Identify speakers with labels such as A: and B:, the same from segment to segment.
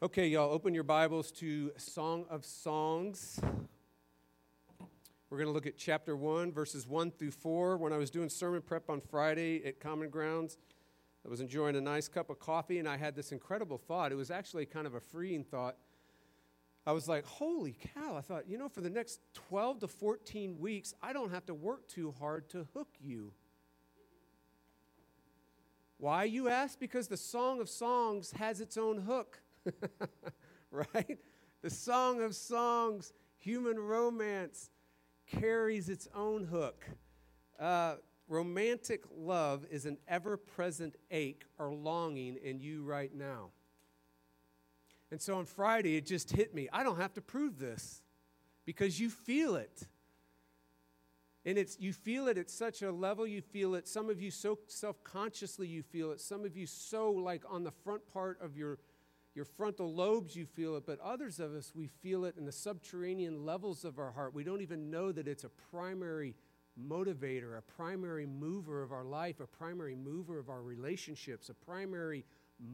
A: Okay, y'all, open your Bibles to Song of Songs. We're going to look at chapter 1, verses 1 through 4. When I was doing sermon prep on Friday at Common Grounds, I was enjoying a nice cup of coffee, and I had this incredible thought. It was actually kind of a freeing thought. I was like, holy cow. I thought, you know, for the next 12 to 14 weeks, I don't have to work too hard to hook you. Why, you ask? Because the Song of Songs has its own hook. right? The Song of Songs, human romance, carries its own hook. Uh, romantic love is an ever present ache or longing in you right now. And so on Friday, it just hit me. I don't have to prove this because you feel it. And it's you feel it at such a level, you feel it. Some of you so self-consciously you feel it. Some of you so like on the front part of your your frontal lobes, you feel it, but others of us, we feel it in the subterranean levels of our heart. We don't even know that it's a primary motivator, a primary mover of our life, a primary mover of our relationships, a primary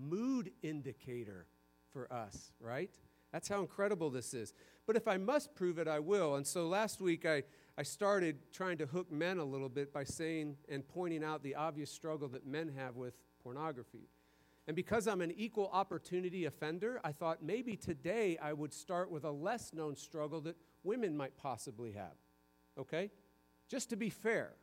A: mood indicator for us, right? That's how incredible this is. But if I must prove it, I will. And so last week I, I started trying to hook men a little bit by saying and pointing out the obvious struggle that men have with pornography. And because I'm an equal opportunity offender, I thought maybe today I would start with a less known struggle that women might possibly have. Okay? Just to be fair.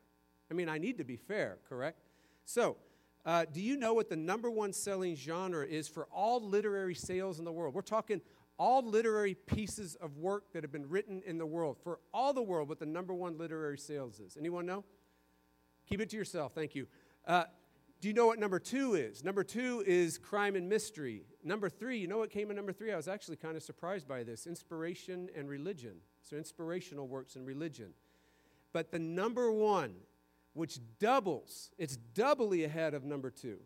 A: I mean, I need to be fair, correct? So, uh, do you know what the number one selling genre is for all literary sales in the world? We're talking all literary pieces of work that have been written in the world. For all the world, what the number one literary sales is. Anyone know? Keep it to yourself. Thank you. Uh, do you know what number two is? Number two is crime and mystery. Number three, you know what came in number three? I was actually kind of surprised by this inspiration and religion. So, inspirational works and religion. But the number one, which doubles, it's doubly ahead of number two.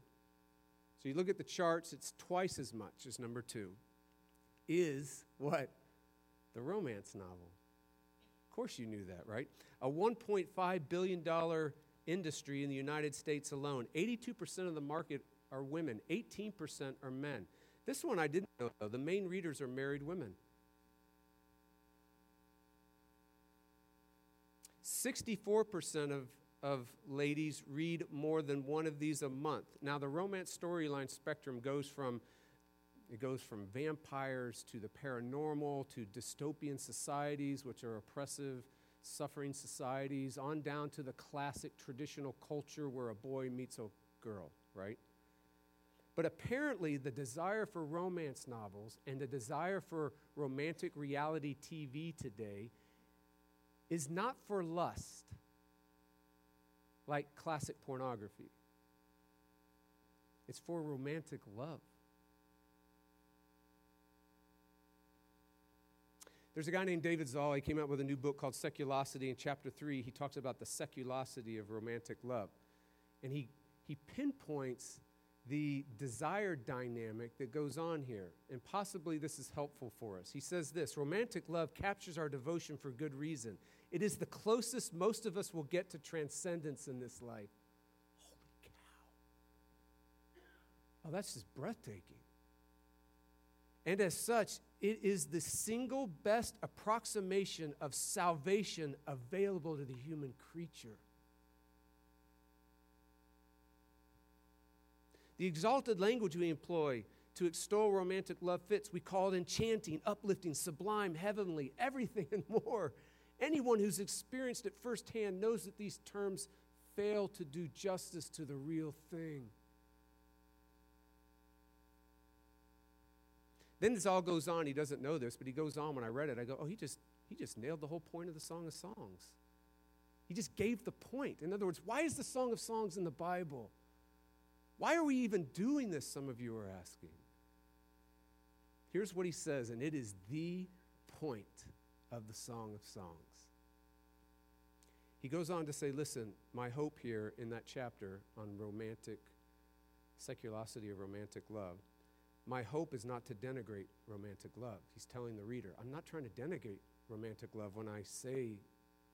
A: So, you look at the charts, it's twice as much as number two, is what? The romance novel. Of course, you knew that, right? A $1.5 billion industry in the United States alone. 82% of the market are women, 18% are men. This one I didn't know, though. The main readers are married women. 64% of, of ladies read more than one of these a month. Now, the romance storyline spectrum goes from it goes from vampires to the paranormal to dystopian societies, which are oppressive suffering societies, on down to the classic traditional culture where a boy meets a girl, right? But apparently, the desire for romance novels and the desire for romantic reality TV today is not for lust, like classic pornography. It's for romantic love. There's a guy named David Zahl. He came out with a new book called Seculosity. In chapter three, he talks about the seculosity of romantic love. And he, he pinpoints the desire dynamic that goes on here. And possibly this is helpful for us. He says this Romantic love captures our devotion for good reason. It is the closest most of us will get to transcendence in this life. Holy cow. Oh, that's just breathtaking. And as such, it is the single best approximation of salvation available to the human creature. The exalted language we employ to extol romantic love fits. We call it enchanting, uplifting, sublime, heavenly, everything and more. Anyone who's experienced it firsthand knows that these terms fail to do justice to the real thing. Then this all goes on. He doesn't know this, but he goes on when I read it. I go, oh, he just, he just nailed the whole point of the Song of Songs. He just gave the point. In other words, why is the Song of Songs in the Bible? Why are we even doing this? Some of you are asking. Here's what he says, and it is the point of the Song of Songs. He goes on to say, listen, my hope here in that chapter on romantic, seculosity of romantic love my hope is not to denigrate romantic love. He's telling the reader, I'm not trying to denigrate romantic love when I say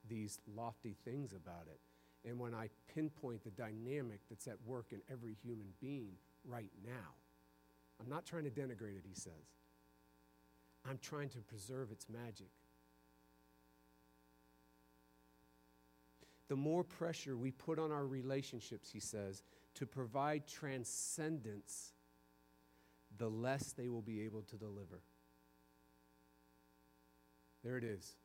A: these lofty things about it and when I pinpoint the dynamic that's at work in every human being right now. I'm not trying to denigrate it, he says. I'm trying to preserve its magic. The more pressure we put on our relationships, he says, to provide transcendence, the less they will be able to deliver. There it is.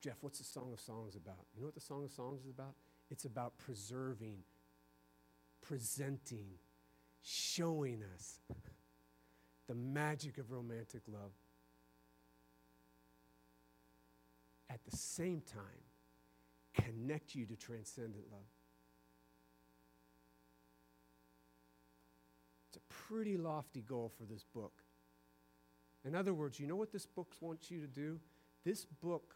A: Jeff, what's the Song of Songs about? You know what the Song of Songs is about? It's about preserving, presenting, showing us the magic of romantic love. At the same time, connect you to transcendent love. It's a pretty lofty goal for this book. In other words, you know what this book wants you to do? This book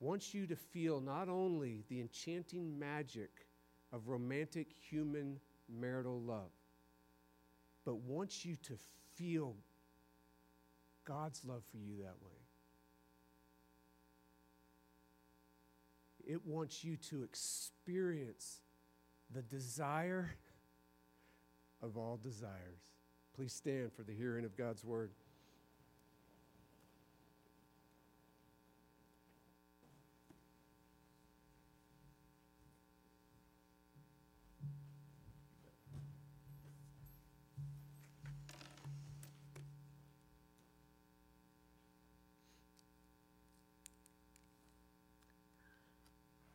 A: wants you to feel not only the enchanting magic of romantic human marital love, but wants you to feel God's love for you that way. It wants you to experience the desire of all desires. Please stand for the hearing of God's word.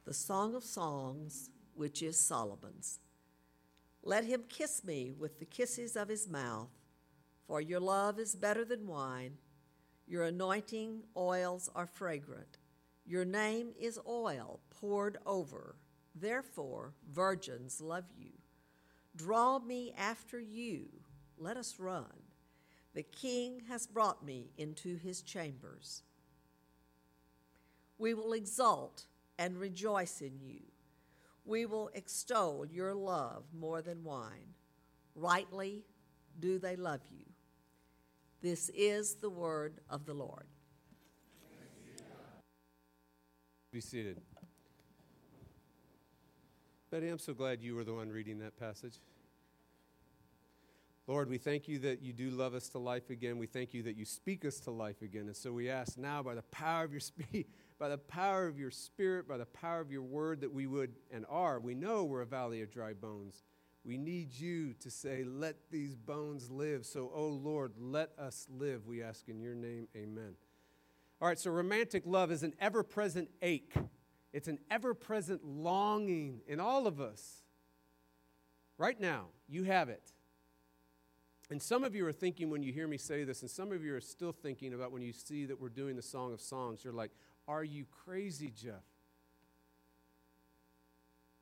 B: the Song of Songs, which is Solomon's. Let him kiss me with the kisses of his mouth, for your love is better than wine. Your anointing oils are fragrant. Your name is oil poured over. Therefore, virgins love you. Draw me after you. Let us run. The king has brought me into his chambers. We will exult and rejoice in you. We will extol your love more than wine. Rightly do they love you. This is the word of the Lord.
A: Be seated. Betty, I'm so glad you were the one reading that passage. Lord, we thank you that you do love us to life again. We thank you that you speak us to life again. And so we ask now, by the power of your speech, by the power of your spirit, by the power of your word, that we would and are. We know we're a valley of dry bones. We need you to say, Let these bones live. So, oh Lord, let us live. We ask in your name, amen. All right, so romantic love is an ever present ache, it's an ever present longing in all of us. Right now, you have it. And some of you are thinking when you hear me say this, and some of you are still thinking about when you see that we're doing the Song of Songs, you're like, are you crazy, Jeff?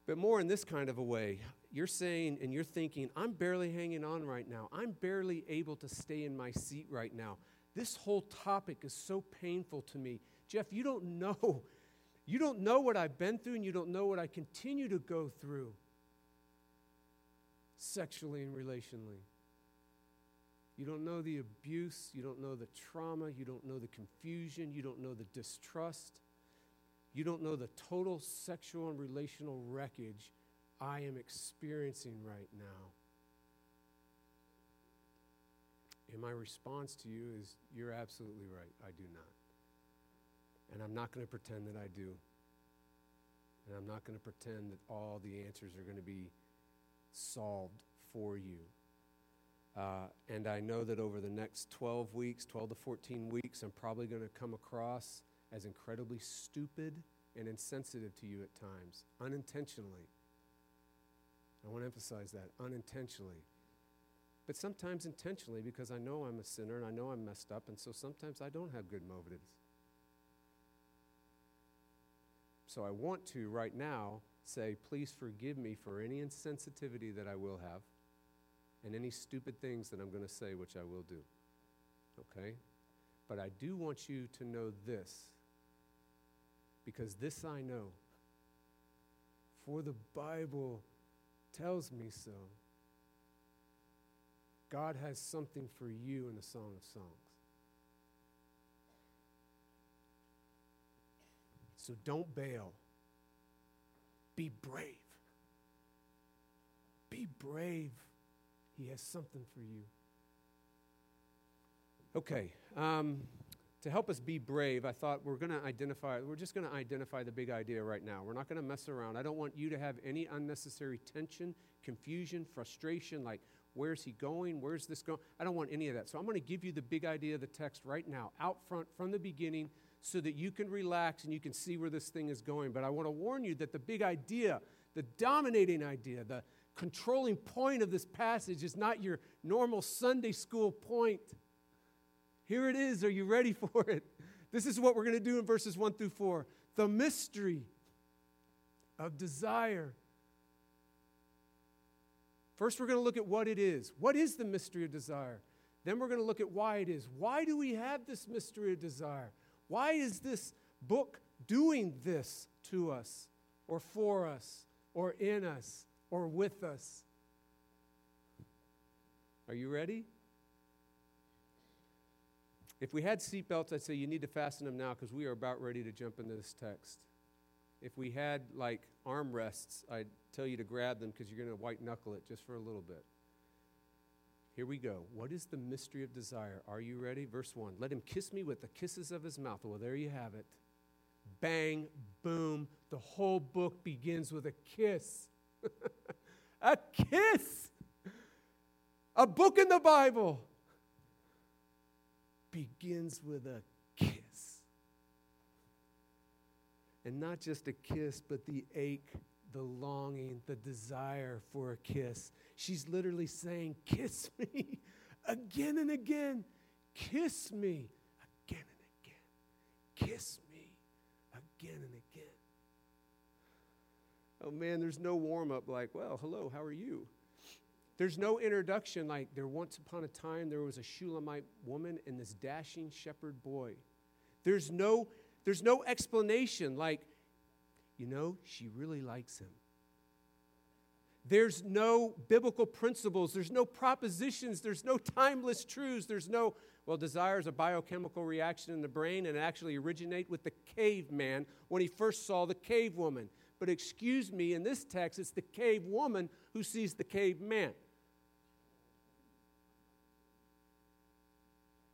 A: But more in this kind of a way, you're saying and you're thinking, I'm barely hanging on right now. I'm barely able to stay in my seat right now. This whole topic is so painful to me. Jeff, you don't know. You don't know what I've been through, and you don't know what I continue to go through sexually and relationally. You don't know the abuse. You don't know the trauma. You don't know the confusion. You don't know the distrust. You don't know the total sexual and relational wreckage I am experiencing right now. And my response to you is you're absolutely right. I do not. And I'm not going to pretend that I do. And I'm not going to pretend that all the answers are going to be solved for you. Uh, and I know that over the next 12 weeks, 12 to 14 weeks, I'm probably going to come across as incredibly stupid and insensitive to you at times, unintentionally. I want to emphasize that unintentionally. But sometimes intentionally because I know I'm a sinner and I know I'm messed up, and so sometimes I don't have good motives. So I want to right now say, please forgive me for any insensitivity that I will have and any stupid things that I'm going to say, which I will do. Okay? But I do want you to know this, because this I know. For the Bible tells me so. God has something for you in the Song of Songs. So don't bail. Be brave. Be brave. He has something for you. Okay. Um, to help us be brave, I thought we're going to identify, we're just going to identify the big idea right now. We're not going to mess around. I don't want you to have any unnecessary tension, confusion, frustration, like, where's he going? Where's this going? I don't want any of that. So I'm going to give you the big idea of the text right now, out front from the beginning, so that you can relax and you can see where this thing is going. But I want to warn you that the big idea, the dominating idea, the controlling point of this passage is not your normal Sunday school point. Here it is. Are you ready for it? This is what we're going to do in verses 1 through 4. The mystery of desire. First, we're going to look at what it is. What is the mystery of desire? Then we're going to look at why it is. Why do we have this mystery of desire? Why is this book doing this to us, or for us, or in us, or with us? Are you ready? If we had seatbelts, I'd say you need to fasten them now because we are about ready to jump into this text. If we had like armrests, I'd tell you to grab them because you're going to white knuckle it just for a little bit. Here we go. What is the mystery of desire? Are you ready? Verse 1 Let him kiss me with the kisses of his mouth. Well, there you have it. Bang, boom. The whole book begins with a kiss. a kiss. A book in the Bible begins with a kiss. And not just a kiss, but the ache, the longing, the desire for a kiss. She's literally saying, Kiss me again and again. Kiss me again and again. Kiss me again and again. Oh man, there's no warm up like, well, hello, how are you? There's no introduction like there once upon a time there was a Shulamite woman and this dashing shepherd boy. There's no, there's no explanation like, you know, she really likes him. There's no biblical principles. There's no propositions. There's no timeless truths. There's no, well, desire is a biochemical reaction in the brain and actually originate with the caveman when he first saw the cave woman. But excuse me, in this text, it's the cave woman who sees the caveman.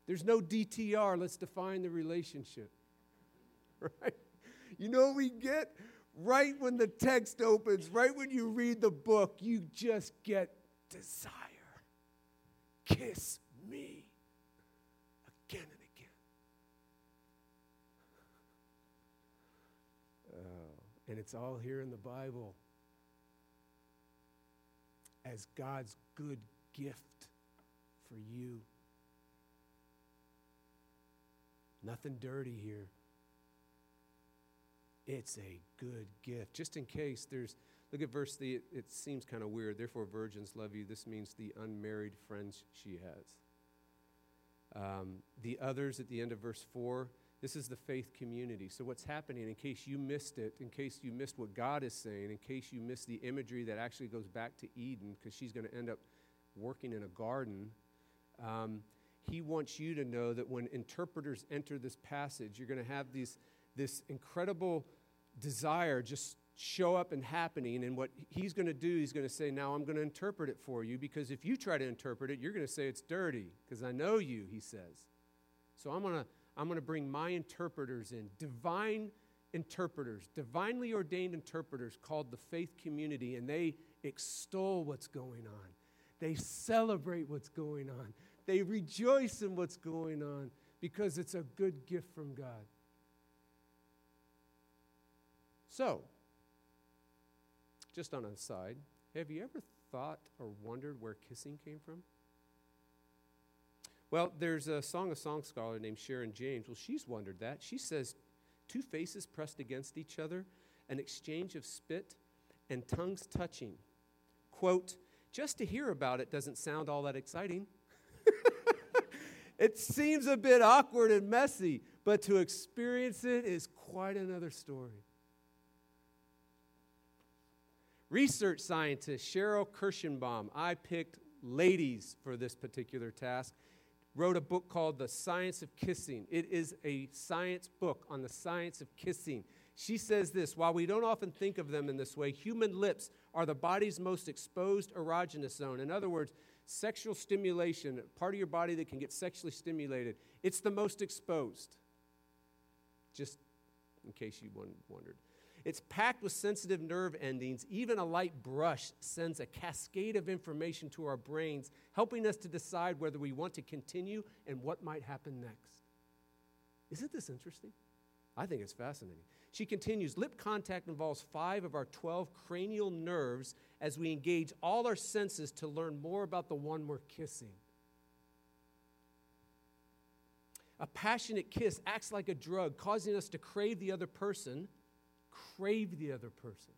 A: There's no DTR. Let's define the relationship. Right? You know what we get? Right when the text opens, right when you read the book, you just get desire. Kiss me again and it's all here in the Bible as God's good gift for you. Nothing dirty here. It's a good gift. Just in case there's, look at verse the, it seems kind of weird. Therefore, virgins love you. This means the unmarried friends she has. Um, the others at the end of verse 4, this is the faith community. So, what's happening, in case you missed it, in case you missed what God is saying, in case you missed the imagery that actually goes back to Eden, because she's going to end up working in a garden, um, he wants you to know that when interpreters enter this passage, you're going to have these, this incredible desire just show up and happening. And what he's going to do, he's going to say, Now I'm going to interpret it for you because if you try to interpret it, you're going to say it's dirty because I know you, he says. So I'm going to. I'm going to bring my interpreters in, divine interpreters, divinely ordained interpreters called the faith community, and they extol what's going on. They celebrate what's going on. They rejoice in what's going on because it's a good gift from God. So, just on a side, have you ever thought or wondered where kissing came from? Well, there's a Song of Song scholar named Sharon James. Well, she's wondered that. She says two faces pressed against each other, an exchange of spit, and tongues touching. Quote, just to hear about it doesn't sound all that exciting. it seems a bit awkward and messy, but to experience it is quite another story. Research scientist Sheril Kirshenbaum, I picked ladies for this particular task, wrote a book called The Science of Kissing. It is a science book on the science of kissing. She says this while we don't often think of them in this way, human lips are the body's most exposed erogenous zone. In other words, sexual stimulation, part of your body that can get sexually stimulated, it's the most exposed. Just in case you wondered. It's packed with sensitive nerve endings. Even a light brush sends a cascade of information to our brains, helping us to decide whether we want to continue and what might happen next. Isn't this interesting? I think it's fascinating. She continues lip contact involves five of our 12 cranial nerves as we engage all our senses to learn more about the one we're kissing. A passionate kiss acts like a drug, causing us to crave the other person, crave the other person.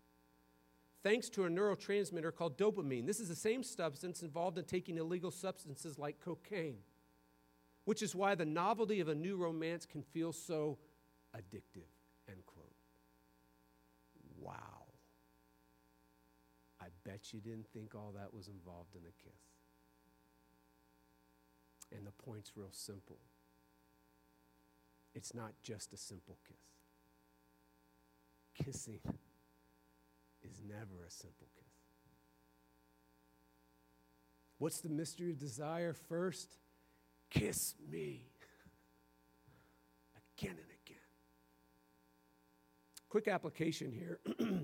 A: Thanks to a neurotransmitter called dopamine. This is the same substance involved in taking illegal substances like cocaine, which is why the novelty of a new romance can feel so addictive. End quote. Wow. I bet you didn't think all that was involved in a kiss. And the point's real simple it's not just a simple kiss. Kissing is never a simple kiss. What's the mystery of desire? First, kiss me again and again. Quick application here.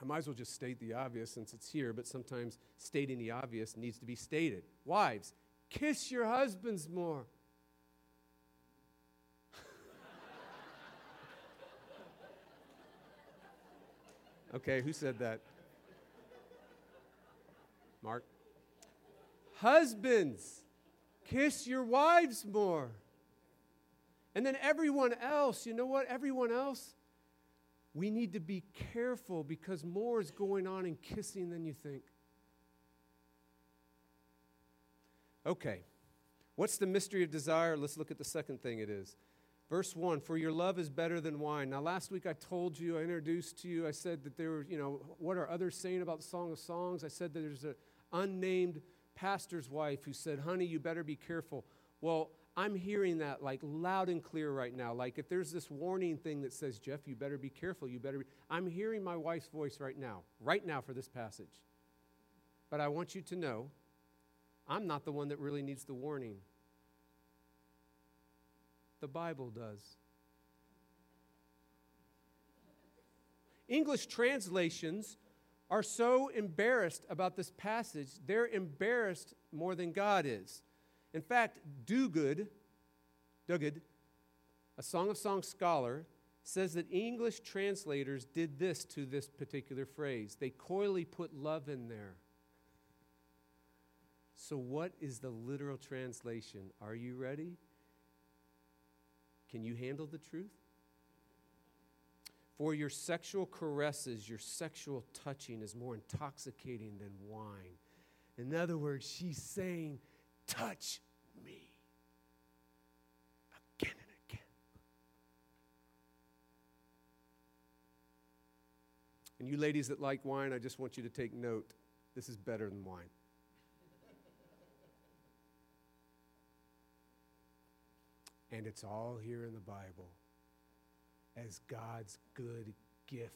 A: I might as well just state the obvious since it's here, but sometimes stating the obvious needs to be stated. Wives, kiss your husbands more. Okay, who said that? Mark. Husbands, kiss your wives more. And then everyone else, you know what? Everyone else, we need to be careful because more is going on in kissing than you think. Okay, what's the mystery of desire? Let's look at the second thing it is. Verse 1 For your love is better than wine. Now, last week I told you, I introduced to you, I said that there were, you know, what are others saying about the Song of Songs? I said that there's an unnamed pastor's wife who said, Honey, you better be careful. Well, I'm hearing that like loud and clear right now. Like if there's this warning thing that says, Jeff, you better be careful, you better be. I'm hearing my wife's voice right now, right now for this passage. But I want you to know, I'm not the one that really needs the warning. The Bible does. English translations are so embarrassed about this passage, they're embarrassed more than God is. In fact, Duguid, Duguid, a Song of Songs scholar, says that English translators did this to this particular phrase. They coyly put love in there. So, what is the literal translation? Are you ready? Can you handle the truth? For your sexual caresses, your sexual touching is more intoxicating than wine. In other words, she's saying, Touch me again and again. And you ladies that like wine, I just want you to take note. This is better than wine. And it's all here in the Bible as God's good gift.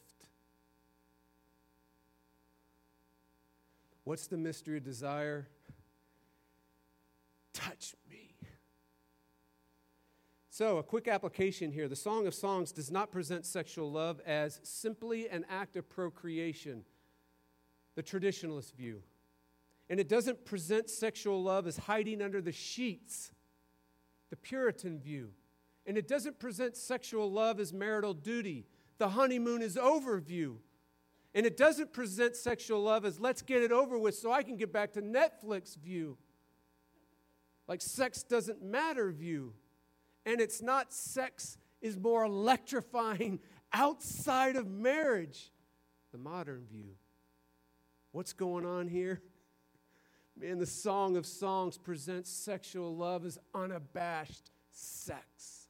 A: What's the mystery of desire? Touch me. So, a quick application here. The Song of Songs does not present sexual love as simply an act of procreation, the traditionalist view. And it doesn't present sexual love as hiding under the sheets the Puritan view. And it doesn't present sexual love as marital duty, the honeymoon is over view. And it doesn't present sexual love as let's get it over with so I can get back to Netflix view. Like sex doesn't matter view. And it's not sex is more electrifying outside of marriage, the modern view. What's going on here? Man, the Song of Songs presents sexual love as unabashed sex.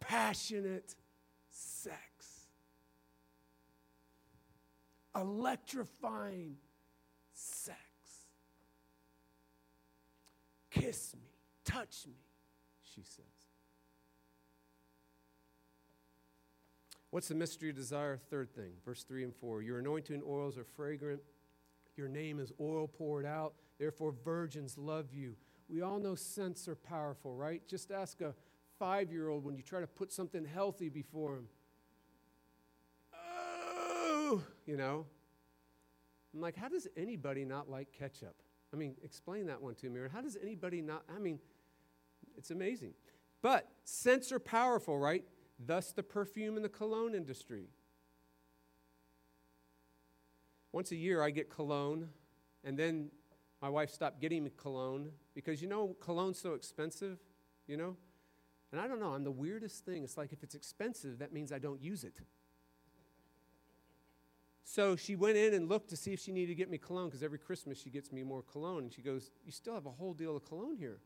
A: Passionate sex. Electrifying sex. Kiss me, touch me, she says. What's the mystery of desire? Third thing, verse 3 and 4. Your anointing oils are fragrant Your name is oil poured out. Therefore, virgins love you. We all know scents are powerful, right? Just ask a five year old when you try to put something healthy before him. Oh, you know. I'm like, how does anybody not like ketchup? I mean, explain that one to me. Or how does anybody not? I mean, it's amazing. But scents are powerful, right? Thus, the perfume and the cologne industry. Once a year, I get cologne, and then my wife stopped getting me cologne because you know, cologne's so expensive, you know? And I don't know, I'm the weirdest thing. It's like if it's expensive, that means I don't use it. So she went in and looked to see if she needed to get me cologne because every Christmas she gets me more cologne. And she goes, You still have a whole deal of cologne here.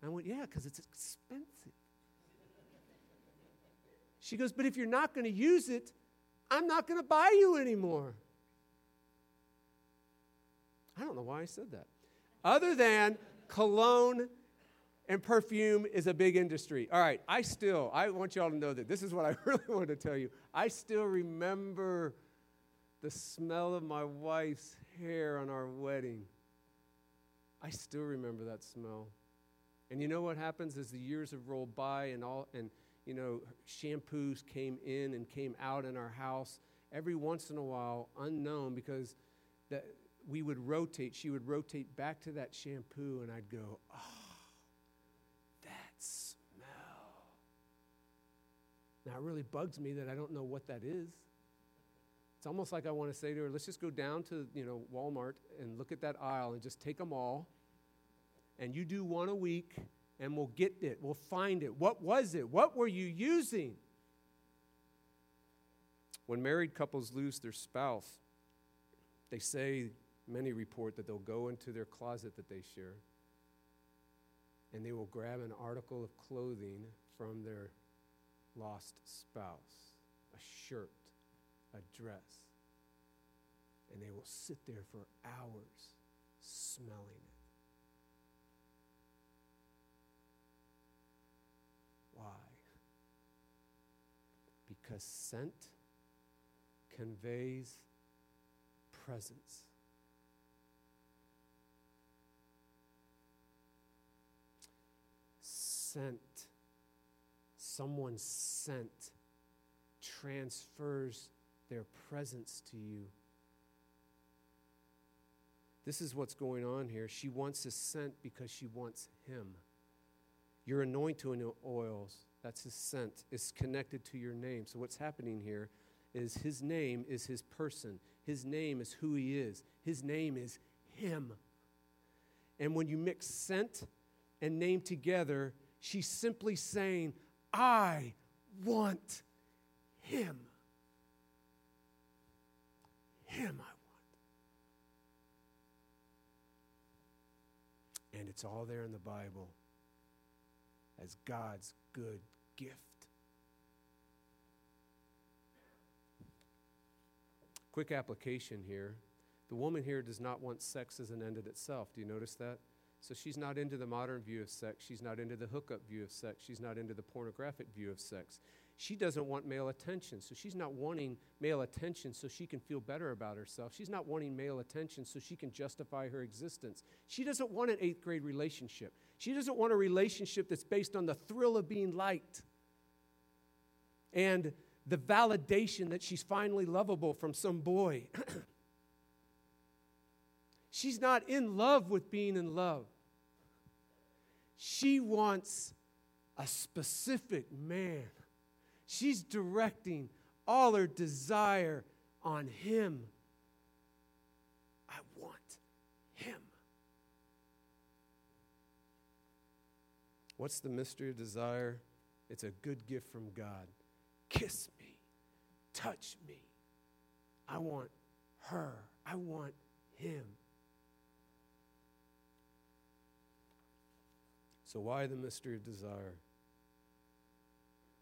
A: And I went, Yeah, because it's expensive. she goes, But if you're not going to use it, I'm not going to buy you anymore. I don't know why I said that. Other than cologne and perfume is a big industry. All right, I still, I want y'all to know that this is what I really want to tell you. I still remember the smell of my wife's hair on our wedding. I still remember that smell. And you know what happens as the years have rolled by and all and you know shampoos came in and came out in our house every once in a while unknown because that we would rotate she would rotate back to that shampoo and I'd go oh that smell now it really bugs me that I don't know what that is it's almost like I want to say to her, let's just go down to, you know, Walmart and look at that aisle and just take them all. And you do one a week and we'll get it. We'll find it. What was it? What were you using? When married couples lose their spouse, they say, many report that they'll go into their closet that they share and they will grab an article of clothing from their lost spouse, a shirt, a dress. And they will sit there for hours smelling it. Why? Because scent conveys presence. Scent, someone's scent transfers their presence to you. This is what's going on here. She wants his scent because she wants him. Your anointing oils, that's his scent, is connected to your name. So, what's happening here is his name is his person, his name is who he is, his name is him. And when you mix scent and name together, she's simply saying, I want him. Him I want. And it's all there in the Bible as God's good gift. Quick application here. The woman here does not want sex as an end in itself. Do you notice that? So she's not into the modern view of sex. She's not into the hookup view of sex. She's not into the pornographic view of sex. She doesn't want male attention, so she's not wanting male attention so she can feel better about herself. She's not wanting male attention so she can justify her existence. She doesn't want an eighth grade relationship. She doesn't want a relationship that's based on the thrill of being liked and the validation that she's finally lovable from some boy. she's not in love with being in love. She wants a specific man She's directing all her desire on Him. I want Him. What's the mystery of desire? It's a good gift from God. Kiss me, touch me. I want her, I want Him. So, why the mystery of desire?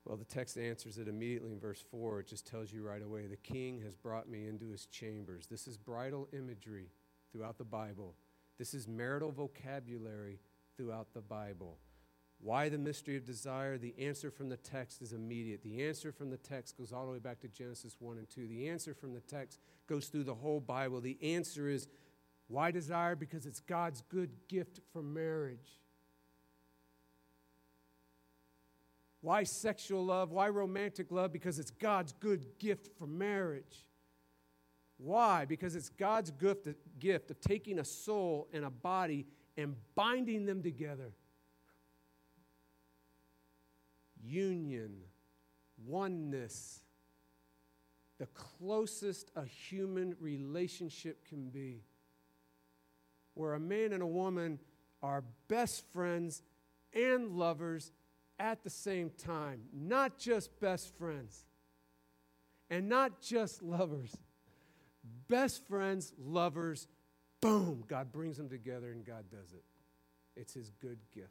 A: Well, the text answers it immediately in verse 4. It just tells you right away the king has brought me into his chambers. This is bridal imagery throughout the Bible, this is marital vocabulary throughout the Bible. Why the mystery of desire? The answer from the text is immediate. The answer from the text goes all the way back to Genesis 1 and 2. The answer from the text goes through the whole Bible. The answer is Why desire? Because it's God's good gift for marriage. Why sexual love? Why romantic love? Because it's God's good gift for marriage. Why? Because it's God's gift, gift of taking a soul and a body and binding them together. Union, oneness, the closest a human relationship can be. Where a man and a woman are best friends and lovers at the same time, not just best friends and not just lovers. Best friends, lovers, boom, God brings them together and God does it. It's His good gift.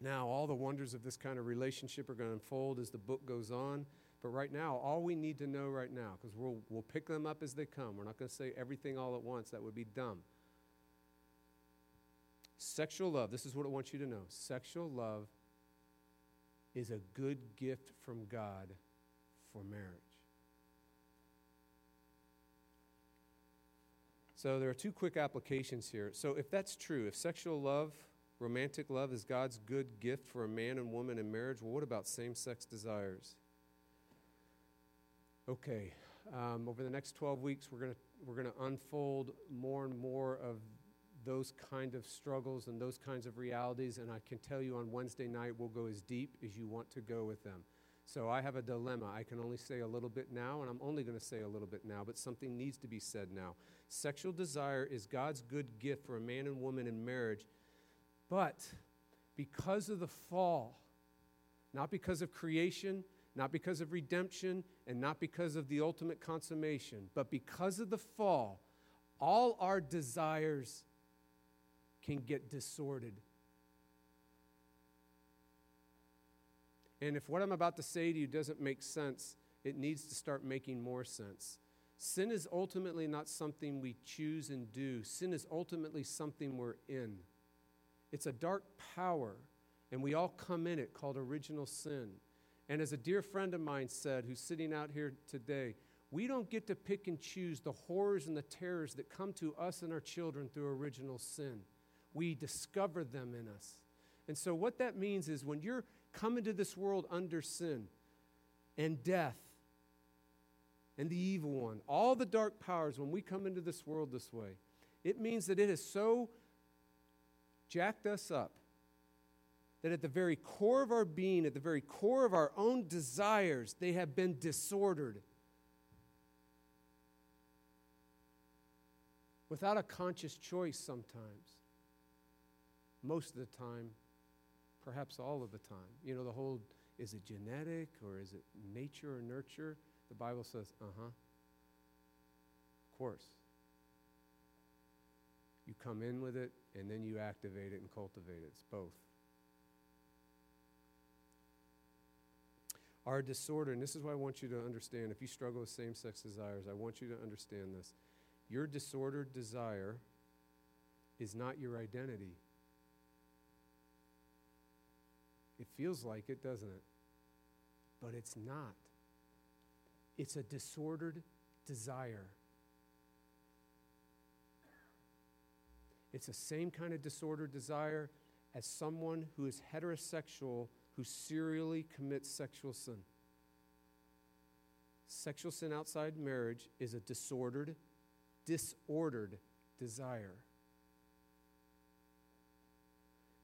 A: Now, all the wonders of this kind of relationship are going to unfold as the book goes on. But right now, all we need to know right now, because we'll, we'll pick them up as they come, we're not going to say everything all at once, that would be dumb. Sexual love, this is what I want you to know sexual love is a good gift from God for marriage. So there are two quick applications here. So if that's true, if sexual love, romantic love is God's good gift for a man and woman in marriage, well, what about same sex desires? Okay, um, over the next 12 weeks, we're going we're going to unfold more and more of those kind of struggles and those kinds of realities. And I can tell you on Wednesday night, we'll go as deep as you want to go with them. So I have a dilemma. I can only say a little bit now, and I'm only going to say a little bit now, but something needs to be said now. Sexual desire is God's good gift for a man and woman in marriage, but because of the fall, not because of creation, not because of redemption, and not because of the ultimate consummation, but because of the fall, all our desires can get disordered. And if what I'm about to say to you doesn't make sense, it needs to start making more sense. Sin is ultimately not something we choose and do, sin is ultimately something we're in. It's a dark power, and we all come in it called original sin. And as a dear friend of mine said, who's sitting out here today, we don't get to pick and choose the horrors and the terrors that come to us and our children through original sin we discover them in us. And so, what that means is when you're coming to this world under sin and death and the evil one, all the dark powers, when we come into this world this way, it means that it has so jacked us up that at the very core of our being, at the very core of our own desires, they have been disordered. Without a conscious choice sometimes most of the time, perhaps all of the time. You know, the whole is it genetic or is it nature or nurture? The Bible says, uh huh. Of course. You come in with it and then you activate it and cultivate it. It's both. Our disorder, and this is what I want you to understand. If you struggle with same sex desires, I want you to understand this. Your disordered desire is not your identity. It feels like it, doesn't it? But it's not. It's a disordered desire. It's the same kind of disordered desire as someone who is heterosexual who serially commits sexual sin. Sexual sin outside marriage is a disordered, disordered desire.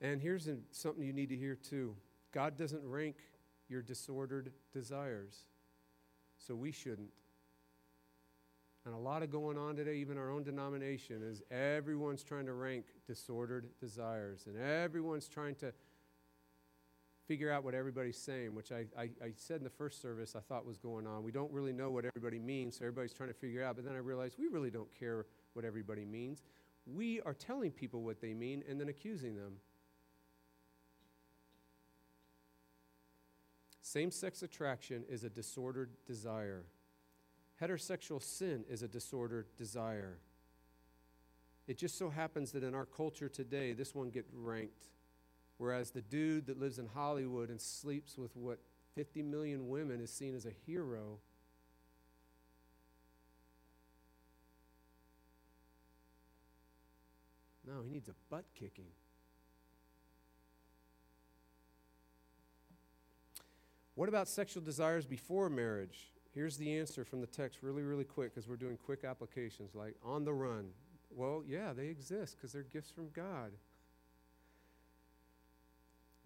A: And here's something you need to hear too God doesn't rank your disordered desires, so we shouldn't. And a lot of going on today, even our own denomination, is everyone's trying to rank disordered desires, and everyone's trying to figure out what everybody's saying, which I, I, I, said in the first service I thought was going on. We don't really know what everybody means, so everybody's trying to figure out. But then I realized we really don't care what everybody means. We are telling people what they mean and then accusing them. Same sex attraction is a disordered desire. Heterosexual sin is a disordered desire. It just so happens that in our culture today, this one gets ranked. Whereas the dude that lives in Hollywood and sleeps with what 50 million women is seen as a hero. No, he needs a butt kicking. What about sexual desires before marriage? Here's the answer from the text, really, really quick, because we're doing quick applications like on the run. Well, yeah, they exist because they're gifts from God.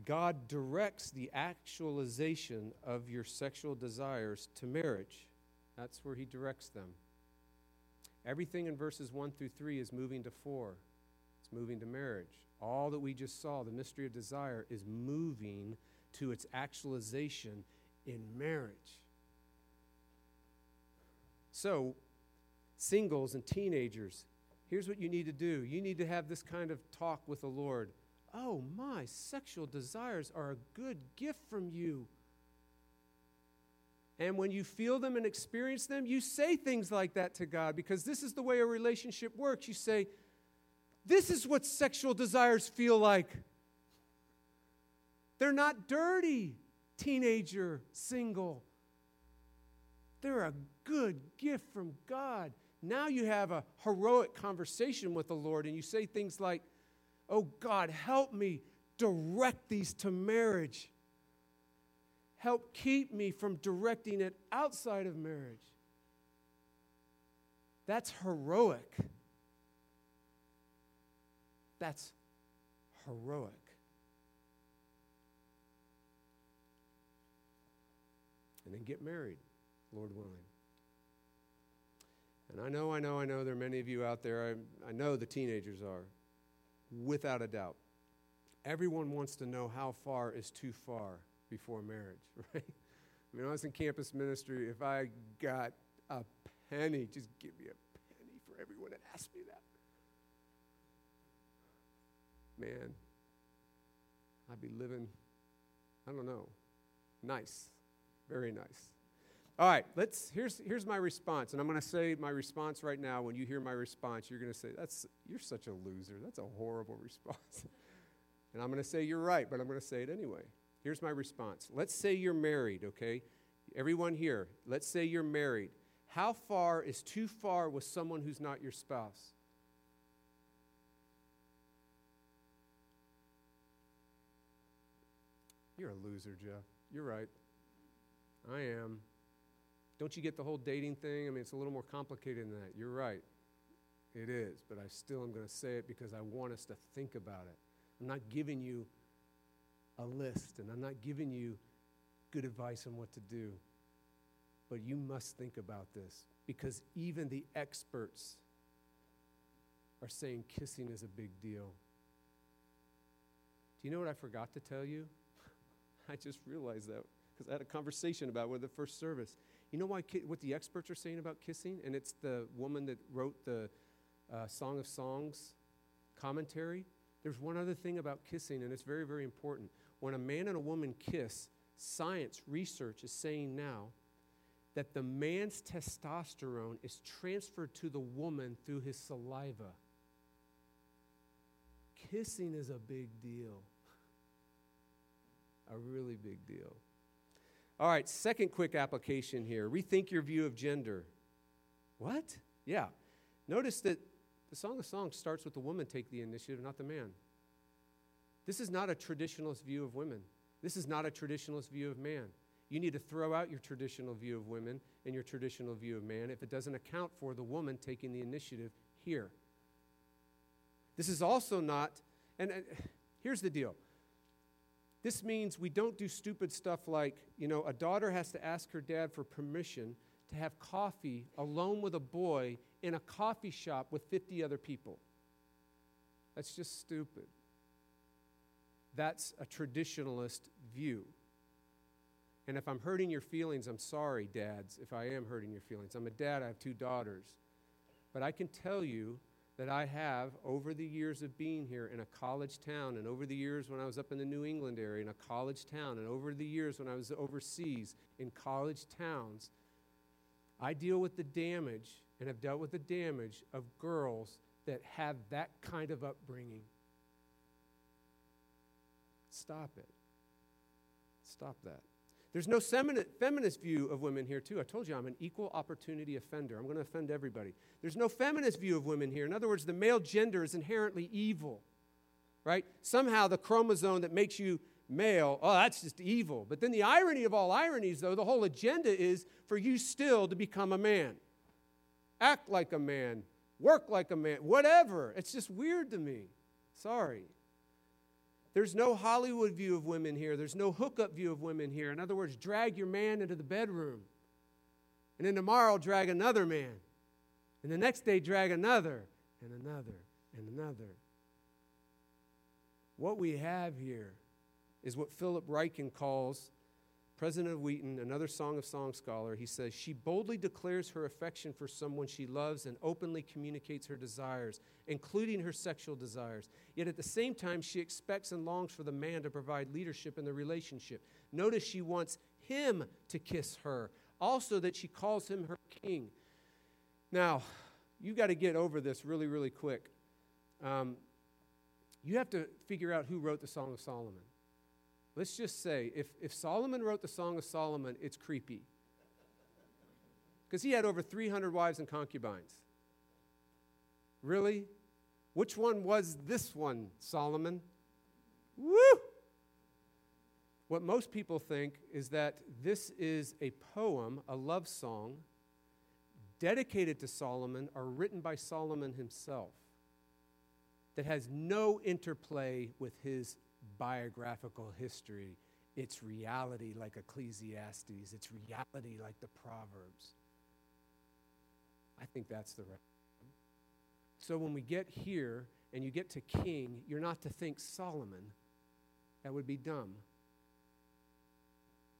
A: God directs the actualization of your sexual desires to marriage. That's where He directs them. Everything in verses 1 through 3 is moving to 4, it's moving to marriage. All that we just saw, the mystery of desire, is moving to its actualization in marriage. So, singles and teenagers, here's what you need to do you need to have this kind of talk with the Lord. Oh, my sexual desires are a good gift from you. And when you feel them and experience them, you say things like that to God because this is the way a relationship works. You say, This is what sexual desires feel like. They're not dirty, teenager, single. They're a good gift from God. Now you have a heroic conversation with the Lord and you say things like, Oh God, help me direct these to marriage. Help keep me from directing it outside of marriage. That's heroic. That's heroic. And then get married. Lord willing. And I know, I know, I know there are many of you out there, I, I know the teenagers are, without a doubt. Everyone wants to know how far is too far before marriage, right? I mean, I was in campus ministry. If I got a penny, just give me a penny for everyone that asked me that. Man, I'd be living, I don't know, nice, very nice. All right, let's here's here's my response, and I'm going to say my response right now. When you hear my response, you're going to say, "That's you're such a loser. That's a horrible response." and I'm going to say you're right, but I'm going to say it anyway. Here's my response. Let's say you're married, okay? Everyone here, let's say you're married. How far is too far with someone who's not your spouse? You're a loser, Jeff. You're right. I am. Don't you get the whole dating thing? I mean, it's a little more complicated than that. You're right. It is, but I still am going to say it because I want us to think about it. I'm not giving you a list and I'm not giving you good advice on what to do. But you must think about this because even the experts are saying kissing is a big deal. Do you know what I forgot to tell you? I just realized that because I had a conversation about it with the first service. You know why what the experts are saying about kissing? And it's the woman that wrote the uh, Song of Songs commentary. There's one other thing about kissing, and it's very, very important. When a man and a woman kiss, science, research is saying now that the man's testosterone is transferred to the woman through his saliva. Kissing is a big deal. A really big deal. All right, second quick application here rethink your view of gender. What? Yeah. Notice that the Song of Songs starts with the woman take the initiative, not the man. This is not a traditionalist view of women. This is not a traditionalist view of man. You need to throw out your traditional view of women and your traditional view of man if it doesn't account for the woman taking the initiative here. This is also not, and uh, here's the deal this means we don't do stupid stuff like, you know, a daughter has to ask her dad for permission to have coffee alone with a boy in a coffee shop with 50 other people. That's just stupid. That's a traditionalist view. And if I'm hurting your feelings, I'm sorry, dads, if I am hurting your feelings. I'm a dad, I have two daughters. But I can tell you that I have over the years of being here in a college town, and over the years when I was up in the New England area in a college town, and over the years when I was overseas in college towns, I deal with the damage and have dealt with the damage of girls that have that kind of upbringing. Stop it. Stop that. There's no feminist view of women here, too. I told you I'm an equal opportunity offender. I'm going to offend everybody. There's no feminist view of women here. In other words, the male gender is inherently evil, right? Somehow the chromosome that makes you male, oh, that's just evil. But then the irony of all ironies, though, the whole agenda is for you still to become a man. Act like a man, work like a man, whatever. It's just weird to me. Sorry. There's no Hollywood view of women here. There's no hookup view of women here. In other words, drag your man into the bedroom. And then tomorrow, drag another man. And the next day, drag another, and another, and another. What we have here is what Philip Ryken calls President of Wheaton, another Song of Song scholar, he says, She boldly declares her affection for someone she loves and openly communicates her desires, including her sexual desires. Yet at the same time, she expects and longs for the man to provide leadership in the relationship. Notice she wants him to kiss her, also that she calls him her king. Now, you've got to get over this really, really quick. Um, you have to figure out who wrote the Song of Solomon. Let's just say if, if Solomon wrote the Song of Solomon, it's creepy. Because he had over 300 wives and concubines. Really? Which one was this one, Solomon? Woo! What most people think is that this is a poem, a love song, dedicated to Solomon or written by Solomon himself, that has no interplay with his biographical history. It's reality like Ecclesiastes, it's reality like the Proverbs. I think that's the right. So when we get here and you get to king, you're not to think Solomon. That would be dumb.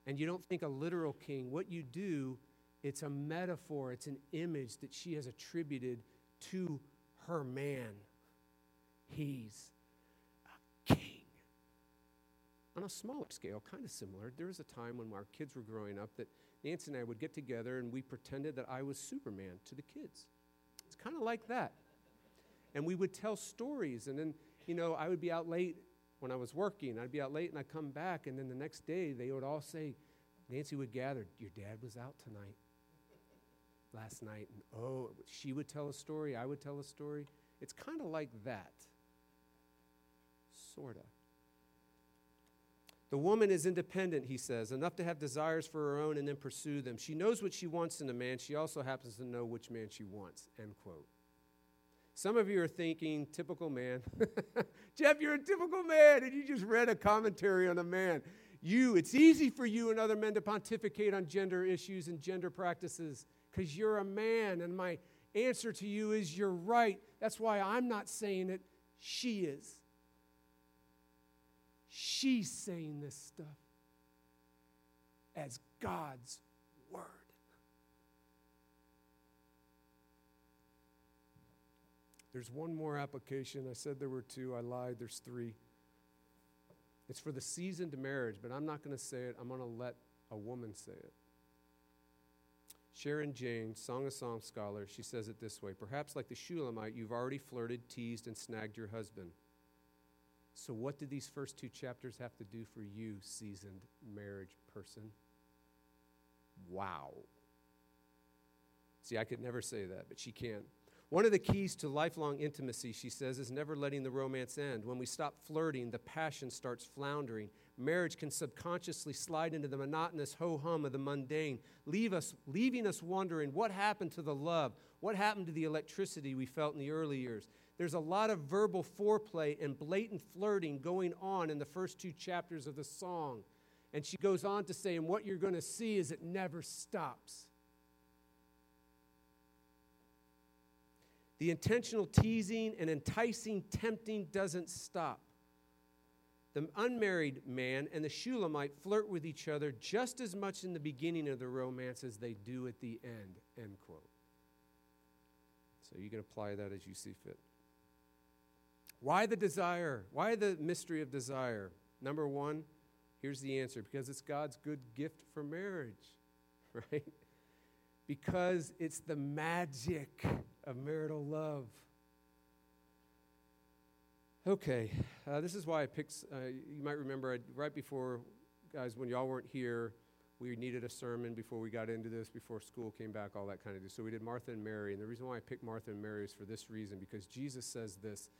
A: And you don't think a literal king. What you do, it's a metaphor, it's an image that she has attributed to her man. He's a king. On a smaller scale, kind of similar, there was a time when our kids were growing up that Nancy and I would get together and we pretended that I was Superman to the kids. It's kind of like that. And we would tell stories, and then, you know, I would be out late when I was working. I'd be out late and I'd come back, and then the next day they would all say, Nancy would gather, Your dad was out tonight, last night. And oh, she would tell a story, I would tell a story. It's kind of like that. Sort of. The woman is independent, he says, enough to have desires for her own and then pursue them. She knows what she wants in a man. She also happens to know which man she wants. End quote. Some of you are thinking, typical man. Jeff, you're a typical man, and you just read a commentary on a man. You, it's easy for you and other men to pontificate on gender issues and gender practices because you're a man. And my answer to you is you're right. That's why I'm not saying it, she is. She's saying this stuff as God's word. There's one more application. I said there were two. I lied. There's three. It's for the seasoned marriage, but I'm not going to say it. I'm going to let a woman say it. Sharon Jane, Song of Songs scholar, she says it this way Perhaps like the Shulamite, you've already flirted, teased, and snagged your husband. So, what did these first two chapters have to do for you, seasoned marriage person? Wow. See, I could never say that, but she can. One of the keys to lifelong intimacy, she says, is never letting the romance end. When we stop flirting, the passion starts floundering. Marriage can subconsciously slide into the monotonous ho hum of the mundane, leave us, leaving us wondering what happened to the love, what happened to the electricity we felt in the early years. There's a lot of verbal foreplay and blatant flirting going on in the first two chapters of the song. And she goes on to say, and what you're going to see is it never stops. The intentional teasing and enticing tempting doesn't stop. The unmarried man and the Shulamite flirt with each other just as much in the beginning of the romance as they do at the end. End quote. So you can apply that as you see fit. Why the desire? Why the mystery of desire? Number one, here's the answer because it's God's good gift for marriage, right? Because it's the magic of marital love. Okay, uh, this is why I picked. Uh, you might remember I, right before, guys, when y'all weren't here, we needed a sermon before we got into this, before school came back, all that kind of stuff. So we did Martha and Mary. And the reason why I picked Martha and Mary is for this reason because Jesus says this.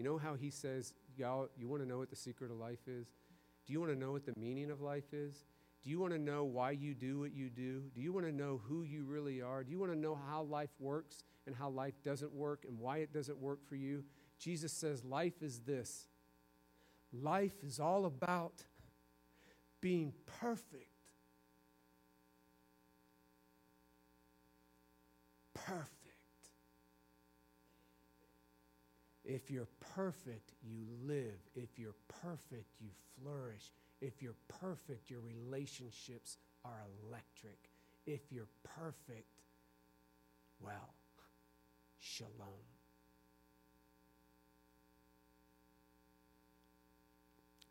A: You know how he says, Y'all, you want to know what the secret of life is? Do you want to know what the meaning of life is? Do you want to know why you do what you do? Do you want to know who you really are? Do you want to know how life works and how life doesn't work and why it doesn't work for you? Jesus says, Life is this life is all about being perfect. Perfect. If you're perfect, you live. If you're perfect, you flourish. If you're perfect, your relationships are electric. If you're perfect, well, shalom.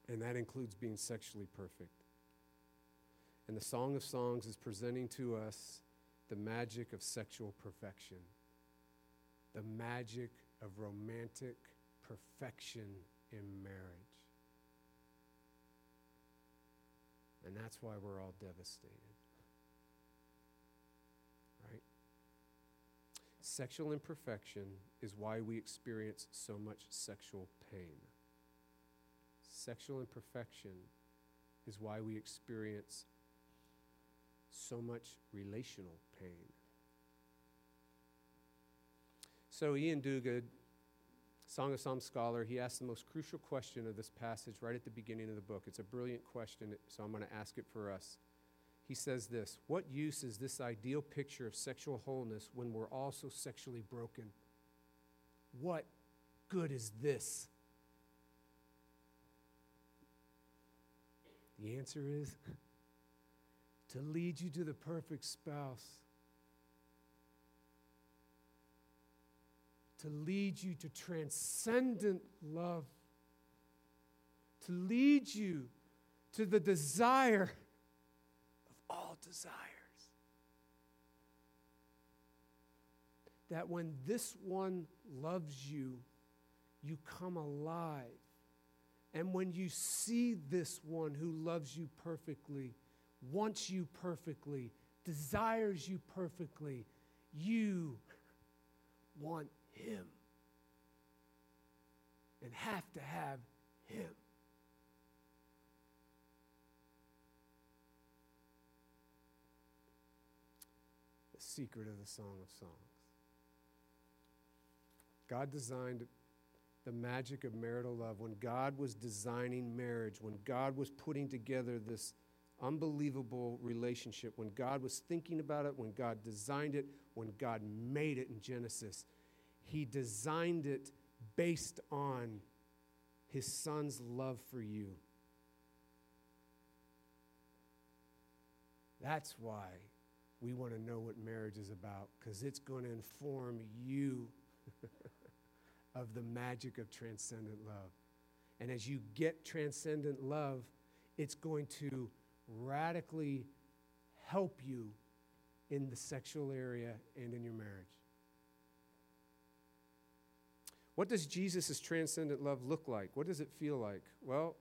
A: And that includes being sexually perfect. And the Song of Songs is presenting to us the magic of sexual perfection, the magic of romantic perfection in marriage. And that's why we're all devastated. Right? Sexual imperfection is why we experience so much sexual pain. Sexual imperfection is why we experience so much relational pain. So, Iain Duguid, Song of Psalms scholar, he asked the most crucial question of this passage right at the beginning of the book. It's a brilliant question, so I'm going to ask it for us. He says this What use is this ideal picture of sexual wholeness when we're also sexually broken? What good is this? The answer is to lead you to the perfect spouse, to lead you to transcendent love, to lead you to the desire of all desires. That when this one loves you, you come alive and when you see this one who loves you perfectly, wants you perfectly, desires you perfectly, you want him and have to have him. The secret of the Song of Songs. God designed the magic of marital love, when God was designing marriage, when God was putting together this unbelievable relationship, when God was thinking about it, when God designed it, when God made it in Genesis, He designed it based on His Son's love for you. That's why we want to know what marriage is about, because it's going to inform you. of the magic of transcendent love. And as you get transcendent love, it's going to radically help you in the sexual area and in your marriage. What does Jesus' transcendent love look like? What does it feel like? Well,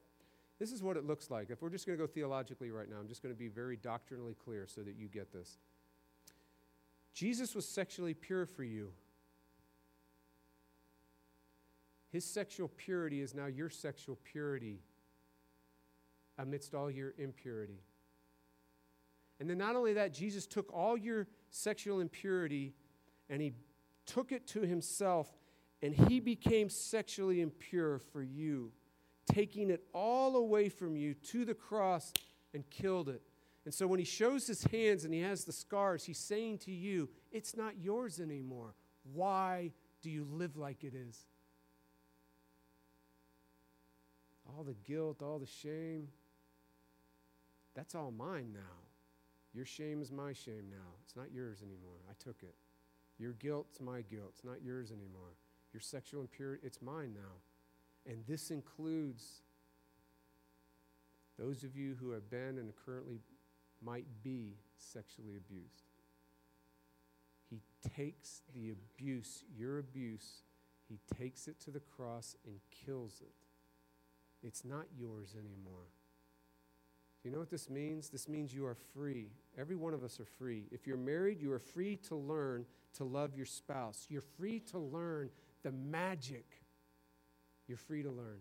A: this is what it looks like. If we're just going to go theologically right now, I'm just going to be very doctrinally clear so that you get this. Jesus was sexually pure for you. His sexual purity is now your sexual purity amidst all your impurity. And then, not only that, Jesus took all your sexual impurity and he took it to himself and he became sexually impure for you, taking it all away from you to the cross and killed it. And so, when he shows his hands and he has the scars, he's saying to you, It's not yours anymore. Why do you live like it is? all the guilt, all the shame, that's all mine now. Your shame is my shame now. It's not yours anymore. I took it. Your guilt's my guilt. It's not yours anymore. Your sexual impurity, it's mine now. And this includes those of you who have been and currently might be sexually abused. He takes the abuse, your abuse, he takes it to the cross and kills it. It's not yours anymore. Do you know what this means? This means you are free. Every one of us are free. If you're married, you are free to learn to love your spouse. You're free to learn the magic. You're free to learn.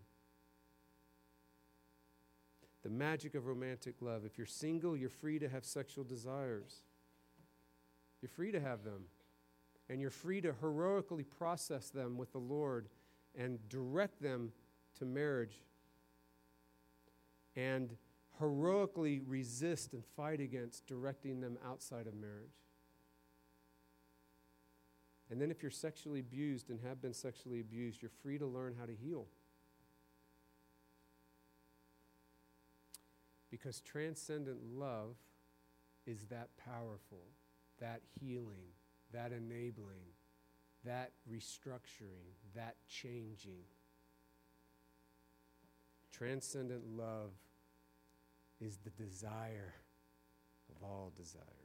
A: The magic of romantic love. If you're single, you're free to have sexual desires. You're free to have them. And you're free to heroically process them with the Lord and direct them to marriage. And heroically resist and fight against directing them outside of marriage. And then, if you're sexually abused and have been sexually abused, you're free to learn how to heal. Because transcendent love is that powerful, that healing, that enabling, that restructuring, that changing. Transcendent love is the desire of all desires.